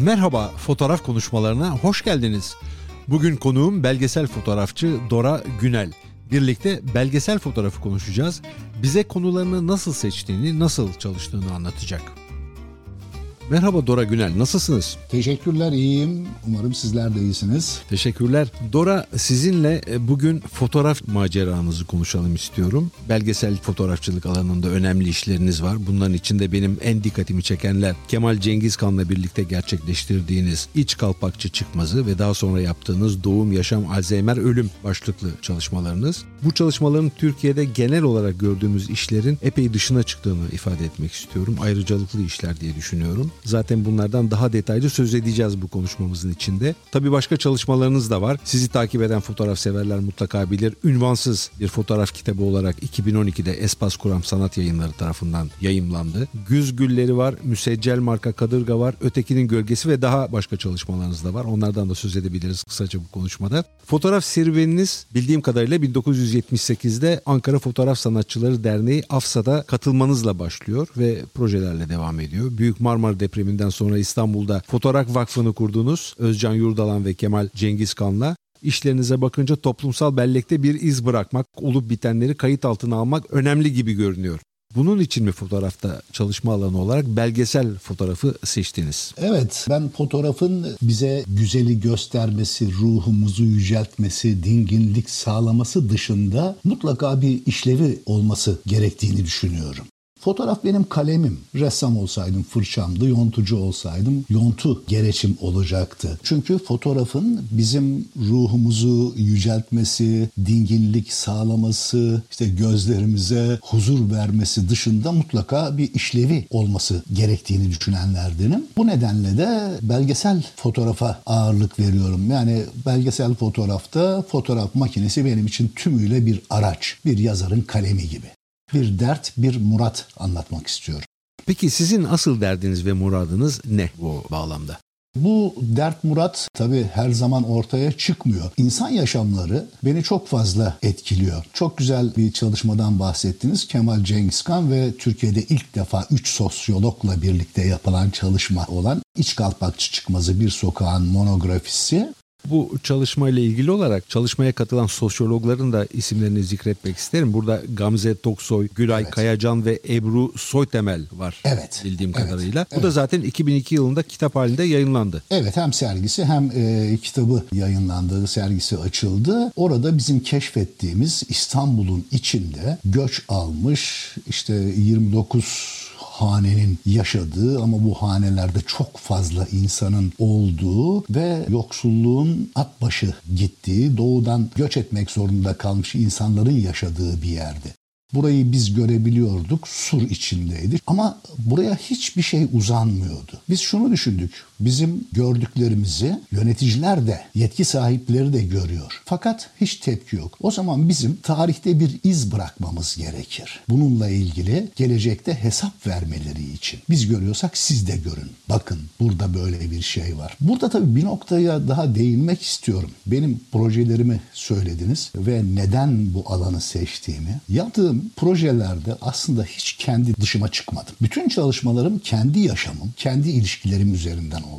Merhaba fotoğraf konuşmalarına hoş geldiniz. Bugün konuğum belgesel fotoğrafçı Dora Günel. Birlikte belgesel fotoğrafı konuşacağız. Bize konularını nasıl seçtiğini, nasıl çalıştığını anlatacak. Merhaba Dora Günel, nasılsınız? Teşekkürler, iyiyim. Umarım sizler de iyisiniz. Teşekkürler. Dora sizinle e, bugün fotoğraf maceranızı konuşalım istiyorum. Belgesel fotoğrafçılık alanında önemli işleriniz var. Bunların içinde benim en dikkatimi çekenler Kemal Cengizkan'la birlikte gerçekleştirdiğiniz iç kalpakçı çıkmazı ve daha sonra yaptığınız doğum, yaşam, Alzheimer, ölüm başlıklı çalışmalarınız. Bu çalışmaların Türkiye'de genel olarak gördüğümüz işlerin epey dışına çıktığını ifade etmek istiyorum. Ayrıcalıklı işler diye düşünüyorum. Zaten bunlardan daha detaylı söz edeceğiz bu konuşmamızın içinde. Tabii başka çalışmalarınız da var. Sizi takip eden fotoğraf severler mutlaka bilir. Ünvansız bir fotoğraf kitabı olarak 2012'de Espas Kuram Sanat Yayınları tarafından yayımlandı. Güz Gülleri var, Müseccel Marka Kadırga var, Ötekinin Gölgesi ve daha başka çalışmalarınız da var. Onlardan da söz edebiliriz kısaca bu konuşmada. Fotoğraf serüveniniz bildiğim kadarıyla 1978'de Ankara Fotoğraf Sanatçıları Derneği AFSA'da katılmanızla başlıyor ve projelerle devam ediyor. Büyük Marmara depreminden sonra İstanbul'da Fotoğraf Vakfı'nı kurdunuz. Özcan Yurdalan ve Kemal Cengizkan'la. İşlerinize bakınca toplumsal bellekte bir iz bırakmak, olup bitenleri kayıt altına almak önemli gibi görünüyor. Bunun için mi fotoğrafta çalışma alanı olarak belgesel fotoğrafı seçtiniz? Evet, ben fotoğrafın bize güzeli göstermesi, ruhumuzu yüceltmesi, dinginlik sağlaması dışında mutlaka bir işlevi olması gerektiğini düşünüyorum. Fotoğraf benim kalemim. Ressam olsaydım fırçamdı, yontucu olsaydım yontu gereçim olacaktı. Çünkü fotoğrafın bizim ruhumuzu yüceltmesi, dinginlik sağlaması, işte gözlerimize huzur vermesi dışında mutlaka bir işlevi olması gerektiğini düşünenlerdenim. Bu nedenle de belgesel fotoğrafa ağırlık veriyorum. Yani belgesel fotoğrafta fotoğraf makinesi benim için tümüyle bir araç, bir yazarın kalemi gibi bir dert, bir murat anlatmak istiyorum. Peki sizin asıl derdiniz ve muradınız ne bu bağlamda? Bu dert murat tabii her zaman ortaya çıkmıyor. İnsan yaşamları beni çok fazla etkiliyor. Çok güzel bir çalışmadan bahsettiniz. Kemal Cengizkan ve Türkiye'de ilk defa 3 sosyologla birlikte yapılan çalışma olan İç Kalpakçı Çıkmazı Bir Sokağın monografisi bu çalışmayla ilgili olarak çalışmaya katılan sosyologların da isimlerini zikretmek isterim. Burada Gamze Toksoy, Gülay evet. Kayacan ve Ebru Soytemel var evet. bildiğim evet. kadarıyla. Bu evet. da zaten 2002 yılında kitap halinde yayınlandı. Evet hem sergisi hem e, kitabı yayınlandı, sergisi açıldı. Orada bizim keşfettiğimiz İstanbul'un içinde göç almış işte 29 hanenin yaşadığı ama bu hanelerde çok fazla insanın olduğu ve yoksulluğun at başı gittiği, doğudan göç etmek zorunda kalmış insanların yaşadığı bir yerdi. Burayı biz görebiliyorduk, sur içindeydi ama buraya hiçbir şey uzanmıyordu. Biz şunu düşündük, bizim gördüklerimizi yöneticiler de, yetki sahipleri de görüyor. Fakat hiç tepki yok. O zaman bizim tarihte bir iz bırakmamız gerekir. Bununla ilgili gelecekte hesap vermeleri için. Biz görüyorsak siz de görün. Bakın burada böyle bir şey var. Burada tabii bir noktaya daha değinmek istiyorum. Benim projelerimi söylediniz ve neden bu alanı seçtiğimi. Yaptığım projelerde aslında hiç kendi dışıma çıkmadım. Bütün çalışmalarım kendi yaşamım, kendi ilişkilerim üzerinden oldu.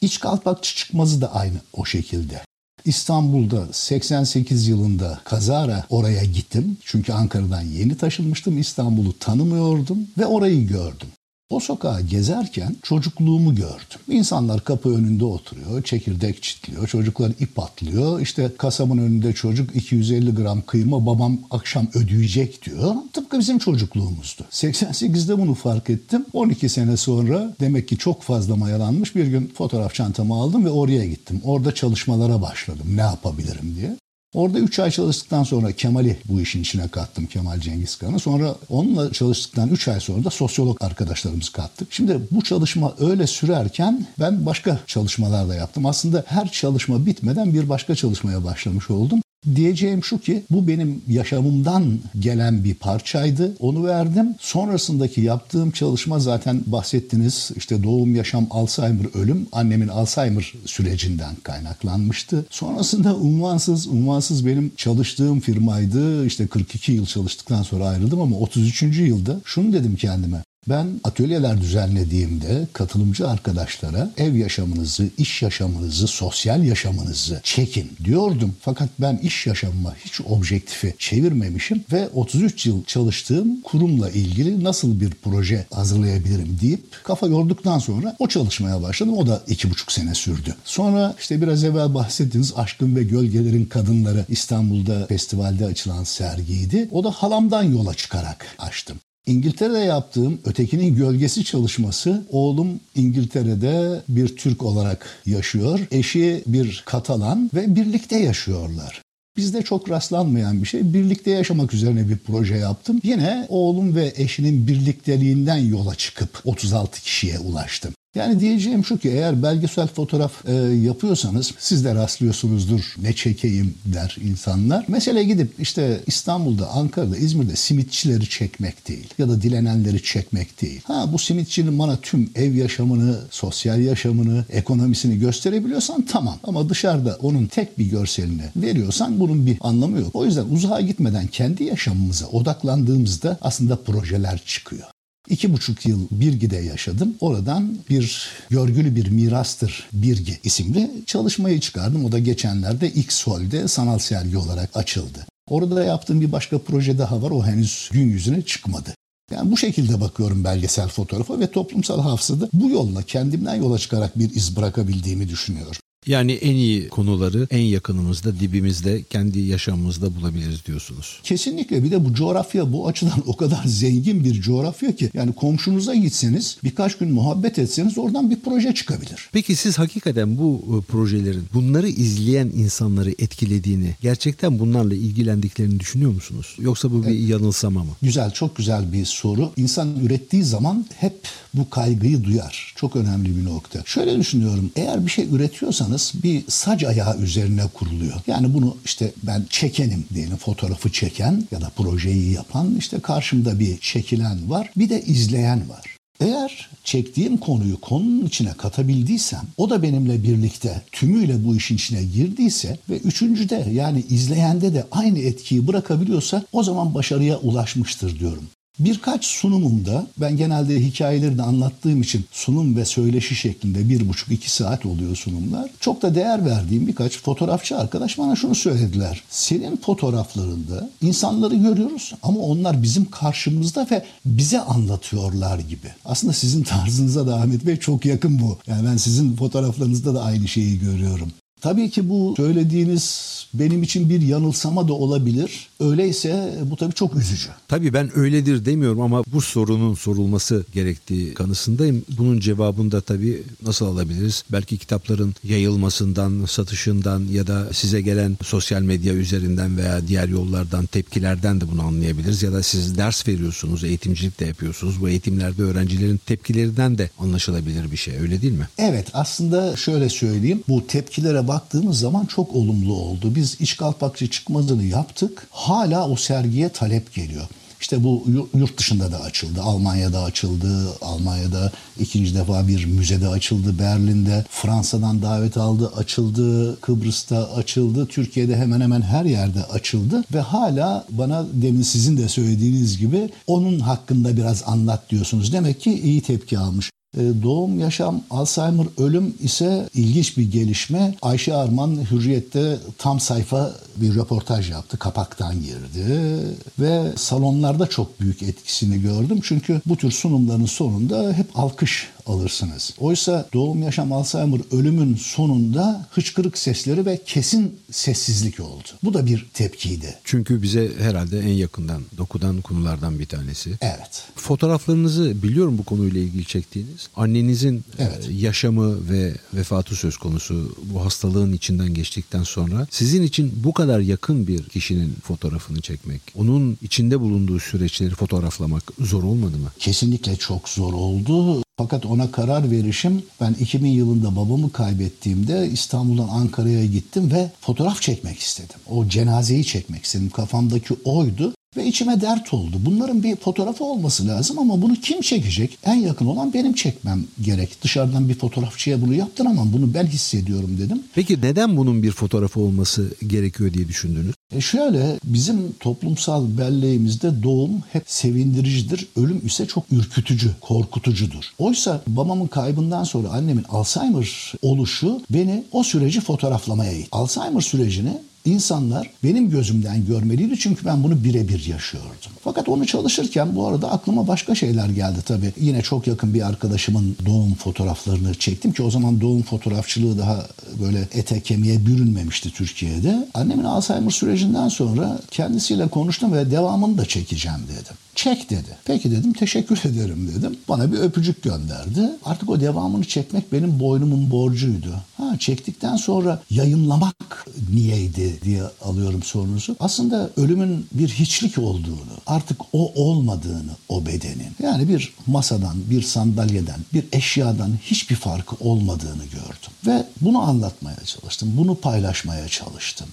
İç kalpakçı çıkmazı da aynı o şekilde. İstanbul'da 88 yılında kazara oraya gittim. Çünkü Ankara'dan yeni taşınmıştım. İstanbul'u tanımıyordum ve orayı gördüm. O sokağı gezerken çocukluğumu gördüm. İnsanlar kapı önünde oturuyor, çekirdek çitliyor, çocuklar ip atlıyor. İşte kasabın önünde çocuk 250 gram kıyma babam akşam ödeyecek diyor. Tıpkı bizim çocukluğumuzdu. 88'de bunu fark ettim. 12 sene sonra demek ki çok fazla mayalanmış bir gün fotoğraf çantamı aldım ve oraya gittim. Orada çalışmalara başladım ne yapabilirim diye. Orada 3 ay çalıştıktan sonra Kemal'i bu işin içine kattım Kemal Cengizkan'ı. Sonra onunla çalıştıktan 3 ay sonra da sosyolog arkadaşlarımızı kattık. Şimdi bu çalışma öyle sürerken ben başka çalışmalar da yaptım. Aslında her çalışma bitmeden bir başka çalışmaya başlamış oldum. Diyeceğim şu ki bu benim yaşamımdan gelen bir parçaydı. Onu verdim. Sonrasındaki yaptığım çalışma zaten bahsettiniz. İşte doğum, yaşam, Alzheimer, ölüm annemin Alzheimer sürecinden kaynaklanmıştı. Sonrasında unvansız, unvansız benim çalıştığım firmaydı. İşte 42 yıl çalıştıktan sonra ayrıldım ama 33. yılda şunu dedim kendime. Ben atölyeler düzenlediğimde katılımcı arkadaşlara ev yaşamınızı, iş yaşamınızı, sosyal yaşamınızı çekin diyordum. Fakat ben iş yaşamıma hiç objektifi çevirmemişim ve 33 yıl çalıştığım kurumla ilgili nasıl bir proje hazırlayabilirim deyip kafa yorduktan sonra o çalışmaya başladım. O da iki buçuk sene sürdü. Sonra işte biraz evvel bahsettiğiniz Aşkın ve Gölgelerin Kadınları İstanbul'da festivalde açılan sergiydi. O da halamdan yola çıkarak açtım. İngiltere'de yaptığım Ötekinin Gölgesi çalışması oğlum İngiltere'de bir Türk olarak yaşıyor. Eşi bir Katalan ve birlikte yaşıyorlar. Bizde çok rastlanmayan bir şey. Birlikte yaşamak üzerine bir proje yaptım. Yine oğlum ve eşinin birlikteliğinden yola çıkıp 36 kişiye ulaştım. Yani diyeceğim şu ki eğer belgesel fotoğraf e, yapıyorsanız siz de rastlıyorsunuzdur ne çekeyim der insanlar. Mesele gidip işte İstanbul'da, Ankara'da, İzmir'de simitçileri çekmek değil ya da dilenenleri çekmek değil. Ha bu simitçinin bana tüm ev yaşamını, sosyal yaşamını, ekonomisini gösterebiliyorsan tamam. Ama dışarıda onun tek bir görselini veriyorsan bunun bir anlamı yok. O yüzden uzağa gitmeden kendi yaşamımıza odaklandığımızda aslında projeler çıkıyor. İki buçuk yıl Birgi'de yaşadım. Oradan bir görgülü bir mirastır Birgi isimli çalışmayı çıkardım. O da geçenlerde X-Hol'de sanal sergi olarak açıldı. Orada da yaptığım bir başka proje daha var. O henüz gün yüzüne çıkmadı. Yani bu şekilde bakıyorum belgesel fotoğrafa ve toplumsal hafızada bu yolla kendimden yola çıkarak bir iz bırakabildiğimi düşünüyorum. Yani en iyi konuları en yakınımızda, dibimizde, kendi yaşamımızda bulabiliriz diyorsunuz. Kesinlikle bir de bu coğrafya bu açıdan o kadar zengin bir coğrafya ki yani komşunuza gitseniz birkaç gün muhabbet etseniz oradan bir proje çıkabilir. Peki siz hakikaten bu e, projelerin bunları izleyen insanları etkilediğini, gerçekten bunlarla ilgilendiklerini düşünüyor musunuz? Yoksa bu bir evet. yanılsama mı? Güzel, çok güzel bir soru. İnsan ürettiği zaman hep bu kaygıyı duyar. Çok önemli bir nokta. Şöyle düşünüyorum. Eğer bir şey üretiyorsanız yalnız bir sac ayağı üzerine kuruluyor. Yani bunu işte ben çekenim diyelim fotoğrafı çeken ya da projeyi yapan işte karşımda bir çekilen var bir de izleyen var. Eğer çektiğim konuyu konunun içine katabildiysem, o da benimle birlikte tümüyle bu işin içine girdiyse ve üçüncüde yani izleyende de aynı etkiyi bırakabiliyorsa o zaman başarıya ulaşmıştır diyorum. Birkaç sunumumda ben genelde hikayeleri de anlattığım için sunum ve söyleşi şeklinde bir buçuk iki saat oluyor sunumlar. Çok da değer verdiğim birkaç fotoğrafçı arkadaş bana şunu söylediler. Senin fotoğraflarında insanları görüyoruz ama onlar bizim karşımızda ve bize anlatıyorlar gibi. Aslında sizin tarzınıza da Ahmet Bey çok yakın bu. Yani ben sizin fotoğraflarınızda da aynı şeyi görüyorum. Tabii ki bu söylediğiniz benim için bir yanılsama da olabilir. Öyleyse bu tabii çok üzücü. Tabii ben öyledir demiyorum ama bu sorunun sorulması gerektiği kanısındayım. Bunun cevabını da tabii nasıl alabiliriz? Belki kitapların yayılmasından, satışından ya da size gelen sosyal medya üzerinden veya diğer yollardan, tepkilerden de bunu anlayabiliriz. Ya da siz ders veriyorsunuz, eğitimcilik de yapıyorsunuz. Bu eğitimlerde öğrencilerin tepkilerinden de anlaşılabilir bir şey. Öyle değil mi? Evet aslında şöyle söyleyeyim. Bu tepkilere baktığımız zaman çok olumlu oldu. Biz iç kalpakçı çıkmazını yaptık. Hala o sergiye talep geliyor. İşte bu yurt dışında da açıldı. Almanya'da açıldı. Almanya'da ikinci defa bir müzede açıldı. Berlin'de Fransa'dan davet aldı. Açıldı. Kıbrıs'ta açıldı. Türkiye'de hemen hemen her yerde açıldı. Ve hala bana demin sizin de söylediğiniz gibi onun hakkında biraz anlat diyorsunuz. Demek ki iyi tepki almış. E, doğum, yaşam, Alzheimer, ölüm ise ilginç bir gelişme. Ayşe Arman Hürriyet'te tam sayfa bir röportaj yaptı. Kapaktan girdi ve salonlarda çok büyük etkisini gördüm. Çünkü bu tür sunumların sonunda hep alkış alırsınız. Oysa doğum, yaşam, Alzheimer, ölümün sonunda hıçkırık sesleri ve kesin sessizlik oldu. Bu da bir tepkiydi. Çünkü bize herhalde en yakından dokudan konulardan bir tanesi. Evet. Fotoğraflarınızı biliyorum bu konuyla ilgili çektiğiniz. Annenizin e, evet. yaşamı ve vefatı söz konusu bu hastalığın içinden geçtikten sonra sizin için bu kadar yakın bir kişinin fotoğrafını çekmek, onun içinde bulunduğu süreçleri fotoğraflamak zor olmadı mı? Kesinlikle çok zor oldu. Fakat ona karar verişim ben 2000 yılında babamı kaybettiğimde İstanbul'dan Ankara'ya gittim ve fotoğraf çekmek istedim. O cenazeyi çekmek istedim. Kafamdaki oydu Ve içime dert oldu. Bunların bir fotoğrafı olması lazım ama bunu kim çekecek? En yakın olan benim çekmem gerek. Dışarıdan bir fotoğrafçıya bunu yaptıramam. Bunu ben hissediyorum dedim. Peki neden bunun bir fotoğrafı olması gerekiyor diye düşündünüz? E şöyle bizim toplumsal belleğimizde doğum hep sevindiricidir. Ölüm ise çok ürkütücü, korkutucudur. Oysa babamın kaybından sonra annemin Alzheimer oluşu beni o süreci fotoğraflamaya itti. Alzheimer sürecini insanlar benim gözümden görmeliydi çünkü ben bunu birebir yaşıyordum. Fakat onu çalışırken bu arada aklıma başka şeyler geldi tabii. Yine çok yakın bir arkadaşımın doğum fotoğraflarını çektim ki o zaman doğum fotoğrafçılığı daha böyle ete kemiğe bürünmemişti Türkiye'de. Annemin Alzheimer sürecinden sonra kendisiyle konuştum ve devamını da çekeceğim dedim. Çek dedi. Peki dedim teşekkür ederim dedim. Bana bir öpücük gönderdi. Artık o devamını çekmek benim boynumun borcuydu. Ha çektikten sonra yayınlamak niyeydi diye alıyorum sorunuzu. Aslında ölümün bir hiçlik olduğunu, artık o olmadığını o bedenin. Yani bir masadan, bir sandalyeden, bir eşyadan hiçbir farkı olmadığını gördüm. Ve bunu anlatmaya çalıştım. Bunu paylaşmaya çalıştım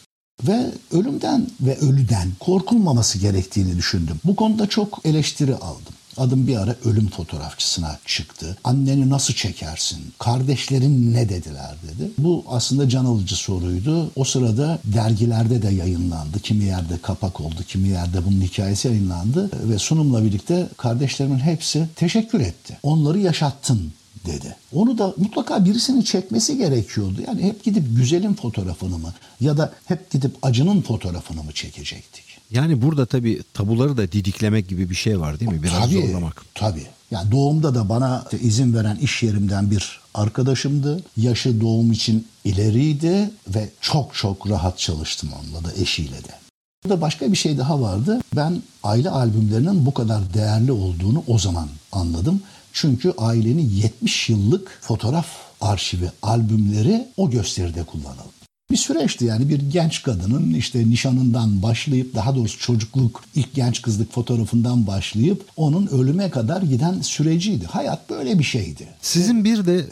ve ölümden ve ölüden korkulmaması gerektiğini düşündüm. Bu konuda çok eleştiri aldım. Adım bir ara ölüm fotoğrafçısına çıktı. Anneni nasıl çekersin? Kardeşlerin ne dediler dedi. Bu aslında can alıcı soruydu. O sırada dergilerde de yayınlandı. Kimi yerde kapak oldu, kimi yerde bunun hikayesi yayınlandı. Ve sunumla birlikte kardeşlerimin hepsi teşekkür etti. Onları yaşattın dedi. Onu da mutlaka birisinin çekmesi gerekiyordu. Yani hep gidip güzelin fotoğrafını mı ya da hep gidip acının fotoğrafını mı çekecektik? Yani burada tabii tabuları da didiklemek gibi bir şey var değil mi? Biraz tabii, zorlamak. Tabii. Yani doğumda da bana izin veren iş yerimden bir arkadaşımdı. Yaşı doğum için ileriydi ve çok çok rahat çalıştım onunla da eşiyle de. Burada başka bir şey daha vardı. Ben aile albümlerinin bu kadar değerli olduğunu o zaman anladım. Çünkü ailenin 70 yıllık fotoğraf arşivi, albümleri o gösteride kullanıldı. Bir süreçti yani bir genç kadının işte nişanından başlayıp daha doğrusu çocukluk ilk genç kızlık fotoğrafından başlayıp onun ölüme kadar giden süreciydi. Hayat böyle bir şeydi. Sizin bir de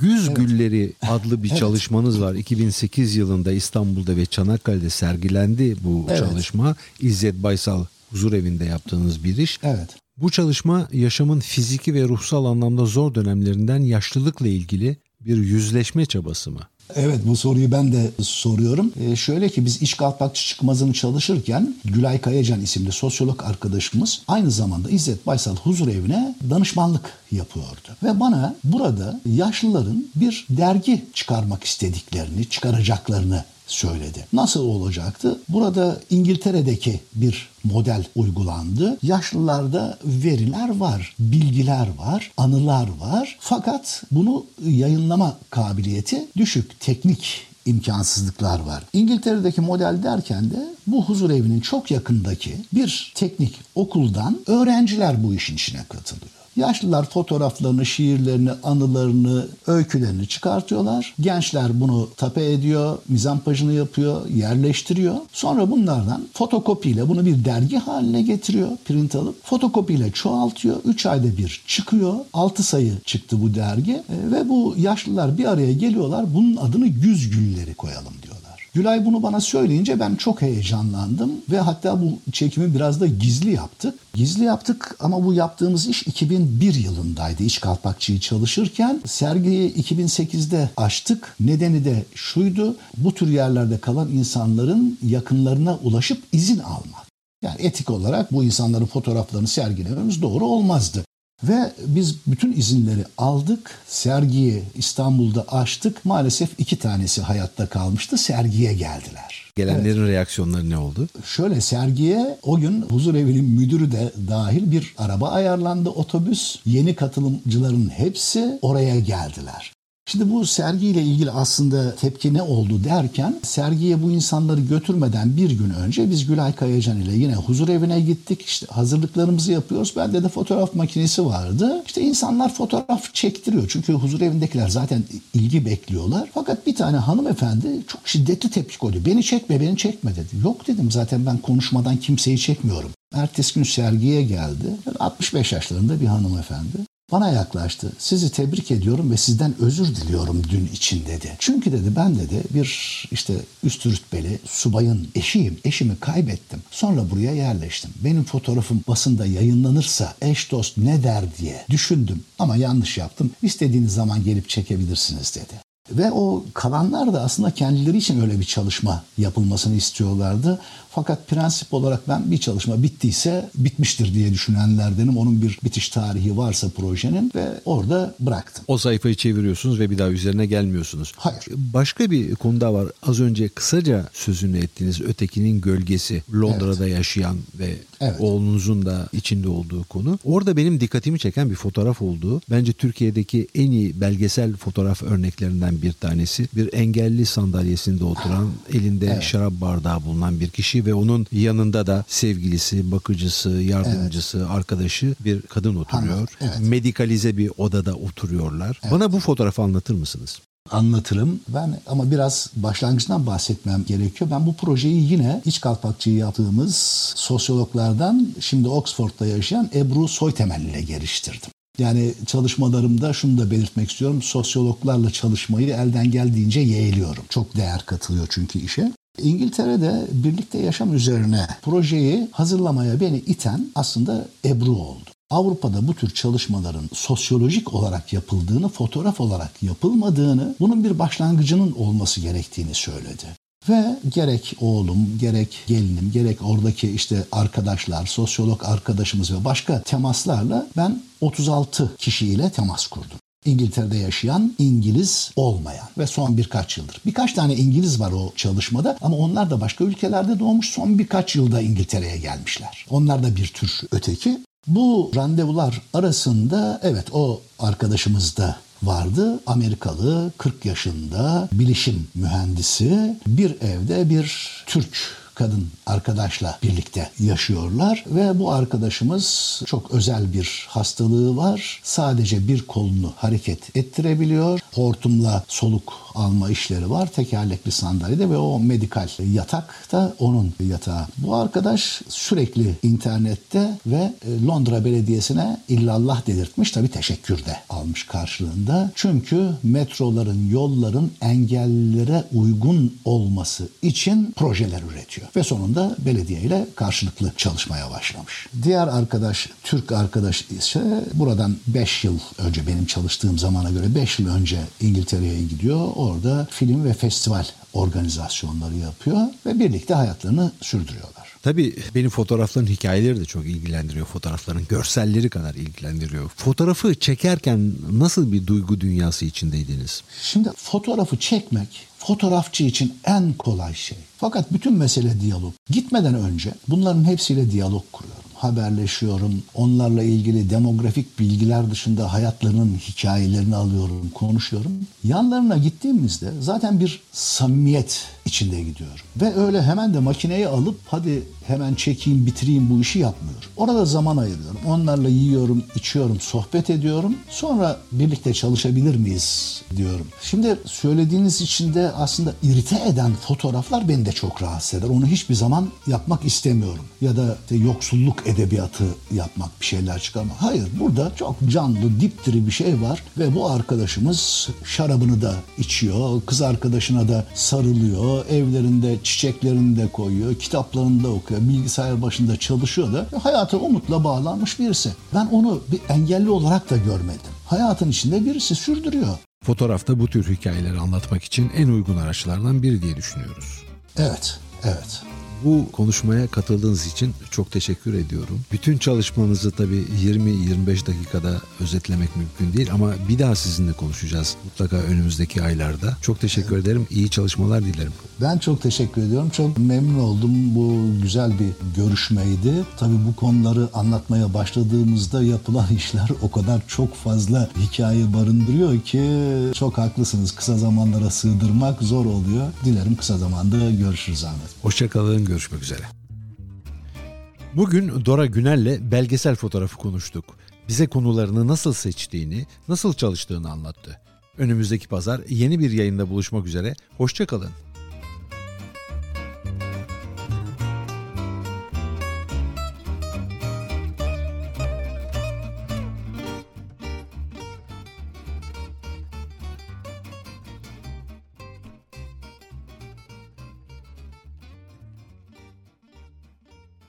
Güz evet. Gülleri adlı bir evet. çalışmanız var. 2008 yılında İstanbul'da ve Çanakkale'de sergilendi bu evet. çalışma. İzzet Baysal huzur evinde yaptığınız bir iş. Evet. Bu çalışma yaşamın fiziki ve ruhsal anlamda zor dönemlerinden yaşlılıkla ilgili bir yüzleşme çabası mı? Evet bu soruyu ben de soruyorum. Ee, şöyle ki biz iş kalpakçı çıkmazını çalışırken Gülay Kayacan isimli sosyolog arkadaşımız aynı zamanda İzzet Baysal huzur evine danışmanlık yapıyordu. Ve bana burada yaşlıların bir dergi çıkarmak istediklerini, çıkaracaklarını söyledi. Nasıl olacaktı? Burada İngiltere'deki bir model uygulandı. Yaşlılarda veriler var, bilgiler var, anılar var. Fakat bunu yayınlama kabiliyeti düşük. Teknik imkansızlıklar var. İngiltere'deki model derken de bu huzur evinin çok yakındaki bir teknik okuldan öğrenciler bu işin içine katılıyor. Yaşlılar fotoğraflarını, şiirlerini, anılarını, öykülerini çıkartıyorlar. Gençler bunu tape ediyor, mizampajını yapıyor, yerleştiriyor. Sonra bunlardan fotokopiyle bunu bir dergi haline getiriyor, print alıp. Fotokopiyle çoğaltıyor. 3 ayda bir çıkıyor. 6 sayı çıktı bu dergi. E, ve bu yaşlılar bir araya geliyorlar. Bunun adını Güz Gülleri koyalım diyor. Gülay bunu bana söyleyince ben çok heyecanlandım ve hatta bu çekimi biraz da gizli yaptık. Gizli yaptık ama bu yaptığımız iş 2001 yılındaydı iş kalpakçıyı çalışırken. Sergiyi 2008'de açtık. Nedeni de şuydu. Bu tür yerlerde kalan insanların yakınlarına ulaşıp izin almak. Yani etik olarak bu insanların fotoğraflarını sergilememiz doğru olmazdı. Ve biz bütün izinleri aldık. Sergiyi İstanbul'da açtık. Maalesef iki tanesi hayatta kalmıştı. Sergiye geldiler. Gelenlerin evet. reaksiyonları ne oldu? Şöyle sergiye o gün huzur evinin müdürü de dahil bir araba ayarlandı otobüs. Yeni katılımcıların hepsi oraya geldiler. Şimdi bu sergiyle ilgili aslında tepki ne oldu derken sergiye bu insanları götürmeden bir gün önce biz Gülay Kayacan ile yine huzur evine gittik. İşte hazırlıklarımızı yapıyoruz. Bende de fotoğraf makinesi vardı. İşte insanlar fotoğraf çektiriyor. Çünkü huzur evindekiler zaten ilgi bekliyorlar. Fakat bir tane hanımefendi çok şiddetli tepki koydu. Beni çekme, beni çekme dedi. Yok dedim zaten ben konuşmadan kimseyi çekmiyorum. Ertesi gün sergiye geldi. 65 yaşlarında bir hanımefendi. Bana yaklaştı. Sizi tebrik ediyorum ve sizden özür diliyorum dün için dedi. Çünkü dedi ben dedi bir işte üst rütbeli subayın eşiyim. Eşimi kaybettim. Sonra buraya yerleştim. Benim fotoğrafım basında yayınlanırsa eş dost ne der diye düşündüm. Ama yanlış yaptım. İstediğiniz zaman gelip çekebilirsiniz dedi. Ve o kalanlar da aslında kendileri için öyle bir çalışma yapılmasını istiyorlardı. Fakat prensip olarak ben bir çalışma bittiyse bitmiştir diye düşünenlerdenim. Onun bir bitiş tarihi varsa projenin ve orada bıraktım. O sayfayı çeviriyorsunuz ve bir daha üzerine gelmiyorsunuz. Hayır. Başka bir konu da var. Az önce kısaca sözünü ettiğiniz ötekinin gölgesi Londra'da evet. yaşayan ve evet. oğlunuzun da içinde olduğu konu. Orada benim dikkatimi çeken bir fotoğraf oldu. Bence Türkiye'deki en iyi belgesel fotoğraf örneklerinden bir tanesi. Bir engelli sandalyesinde oturan, elinde evet. şarap bardağı bulunan bir kişi ve onun yanında da sevgilisi, bakıcısı, yardımcısı, evet. arkadaşı bir kadın oturuyor. Evet. Medikalize bir odada oturuyorlar. Evet. Bana bu fotoğrafı anlatır mısınız? anlatırım. Ben ama biraz başlangıçtan bahsetmem gerekiyor. Ben bu projeyi yine iç kalpakçıyı yaptığımız sosyologlardan şimdi Oxford'da yaşayan Ebru Soytemel ile geliştirdim. Yani çalışmalarımda şunu da belirtmek istiyorum. Sosyologlarla çalışmayı elden geldiğince yeğliyorum. Çok değer katılıyor çünkü işe. İngiltere'de birlikte yaşam üzerine projeyi hazırlamaya beni iten aslında Ebru oldu. Avrupa'da bu tür çalışmaların sosyolojik olarak yapıldığını, fotoğraf olarak yapılmadığını, bunun bir başlangıcının olması gerektiğini söyledi. Ve gerek oğlum, gerek gelinim, gerek oradaki işte arkadaşlar, sosyolog arkadaşımız ve başka temaslarla ben 36 kişiyle temas kurdum. İngiltere'de yaşayan İngiliz olmayan ve son birkaç yıldır. Birkaç tane İngiliz var o çalışmada ama onlar da başka ülkelerde doğmuş son birkaç yılda İngiltere'ye gelmişler. Onlar da bir tür öteki. Bu randevular arasında evet o arkadaşımız da vardı. Amerikalı 40 yaşında bilişim mühendisi bir evde bir Türk kadın arkadaşla birlikte yaşıyorlar ve bu arkadaşımız çok özel bir hastalığı var. Sadece bir kolunu hareket ettirebiliyor. Hortumla soluk alma işleri var tekerlekli sandalyede ve o medikal yatak da onun yatağı. Bu arkadaş sürekli internette ve e, Londra Belediyesi'ne illallah dedirtmiş tabi teşekkür de almış karşılığında. Çünkü metroların, yolların engellilere uygun olması için projeler üretiyor ve sonunda belediye ile karşılıklı çalışmaya başlamış. Diğer arkadaş, Türk arkadaş ise buradan 5 yıl önce benim çalıştığım zamana göre 5 yıl önce İngiltere'ye gidiyor. Orada film ve festival organizasyonları yapıyor ve birlikte hayatlarını sürdürüyorlar. Tabii benim fotoğrafların hikayeleri de çok ilgilendiriyor. Fotoğrafların görselleri kadar ilgilendiriyor. Fotoğrafı çekerken nasıl bir duygu dünyası içindeydiniz? Şimdi fotoğrafı çekmek fotoğrafçı için en kolay şey. Fakat bütün mesele diyalog. Gitmeden önce bunların hepsiyle diyalog kuruyorum haberleşiyorum. Onlarla ilgili demografik bilgiler dışında hayatlarının hikayelerini alıyorum, konuşuyorum. Yanlarına gittiğimizde zaten bir samimiyet içinde gidiyorum. Ve öyle hemen de makineyi alıp hadi hemen çekeyim bitireyim bu işi yapmıyorum. Orada zaman ayırıyorum. Onlarla yiyorum, içiyorum, sohbet ediyorum. Sonra birlikte çalışabilir miyiz diyorum. Şimdi söylediğiniz içinde aslında irite eden fotoğraflar beni de çok rahatsız eder. Onu hiçbir zaman yapmak istemiyorum. Ya da işte yoksulluk edebiyatı yapmak bir şeyler çıkarmak. Hayır burada çok canlı dipdiri bir şey var ve bu arkadaşımız şarabını da içiyor. Kız arkadaşına da sarılıyor. Evlerinde çiçeklerini de koyuyor. Kitaplarını da okuyor. Bilgisayar başında çalışıyor da hayata umutla bağlanmış birisi. Ben onu bir engelli olarak da görmedim. Hayatın içinde birisi sürdürüyor. Fotoğrafta bu tür hikayeleri anlatmak için en uygun araçlardan biri diye düşünüyoruz. Evet, evet. Bu konuşmaya katıldığınız için çok teşekkür ediyorum. Bütün çalışmanızı tabii 20-25 dakikada özetlemek mümkün değil ama bir daha sizinle konuşacağız mutlaka önümüzdeki aylarda. Çok teşekkür evet. ederim. İyi çalışmalar dilerim. Ben çok teşekkür ediyorum. Çok memnun oldum. Bu güzel bir görüşmeydi. Tabii bu konuları anlatmaya başladığımızda yapılan işler o kadar çok fazla hikaye barındırıyor ki çok haklısınız. Kısa zamanlara sığdırmak zor oluyor. Dilerim kısa zamanda görüşürüz Ahmet. Hoşçakalın. Görüşmek üzere. Bugün Dora Günel'le belgesel fotoğrafı konuştuk. Bize konularını nasıl seçtiğini, nasıl çalıştığını anlattı. Önümüzdeki pazar yeni bir yayında buluşmak üzere. Hoşçakalın.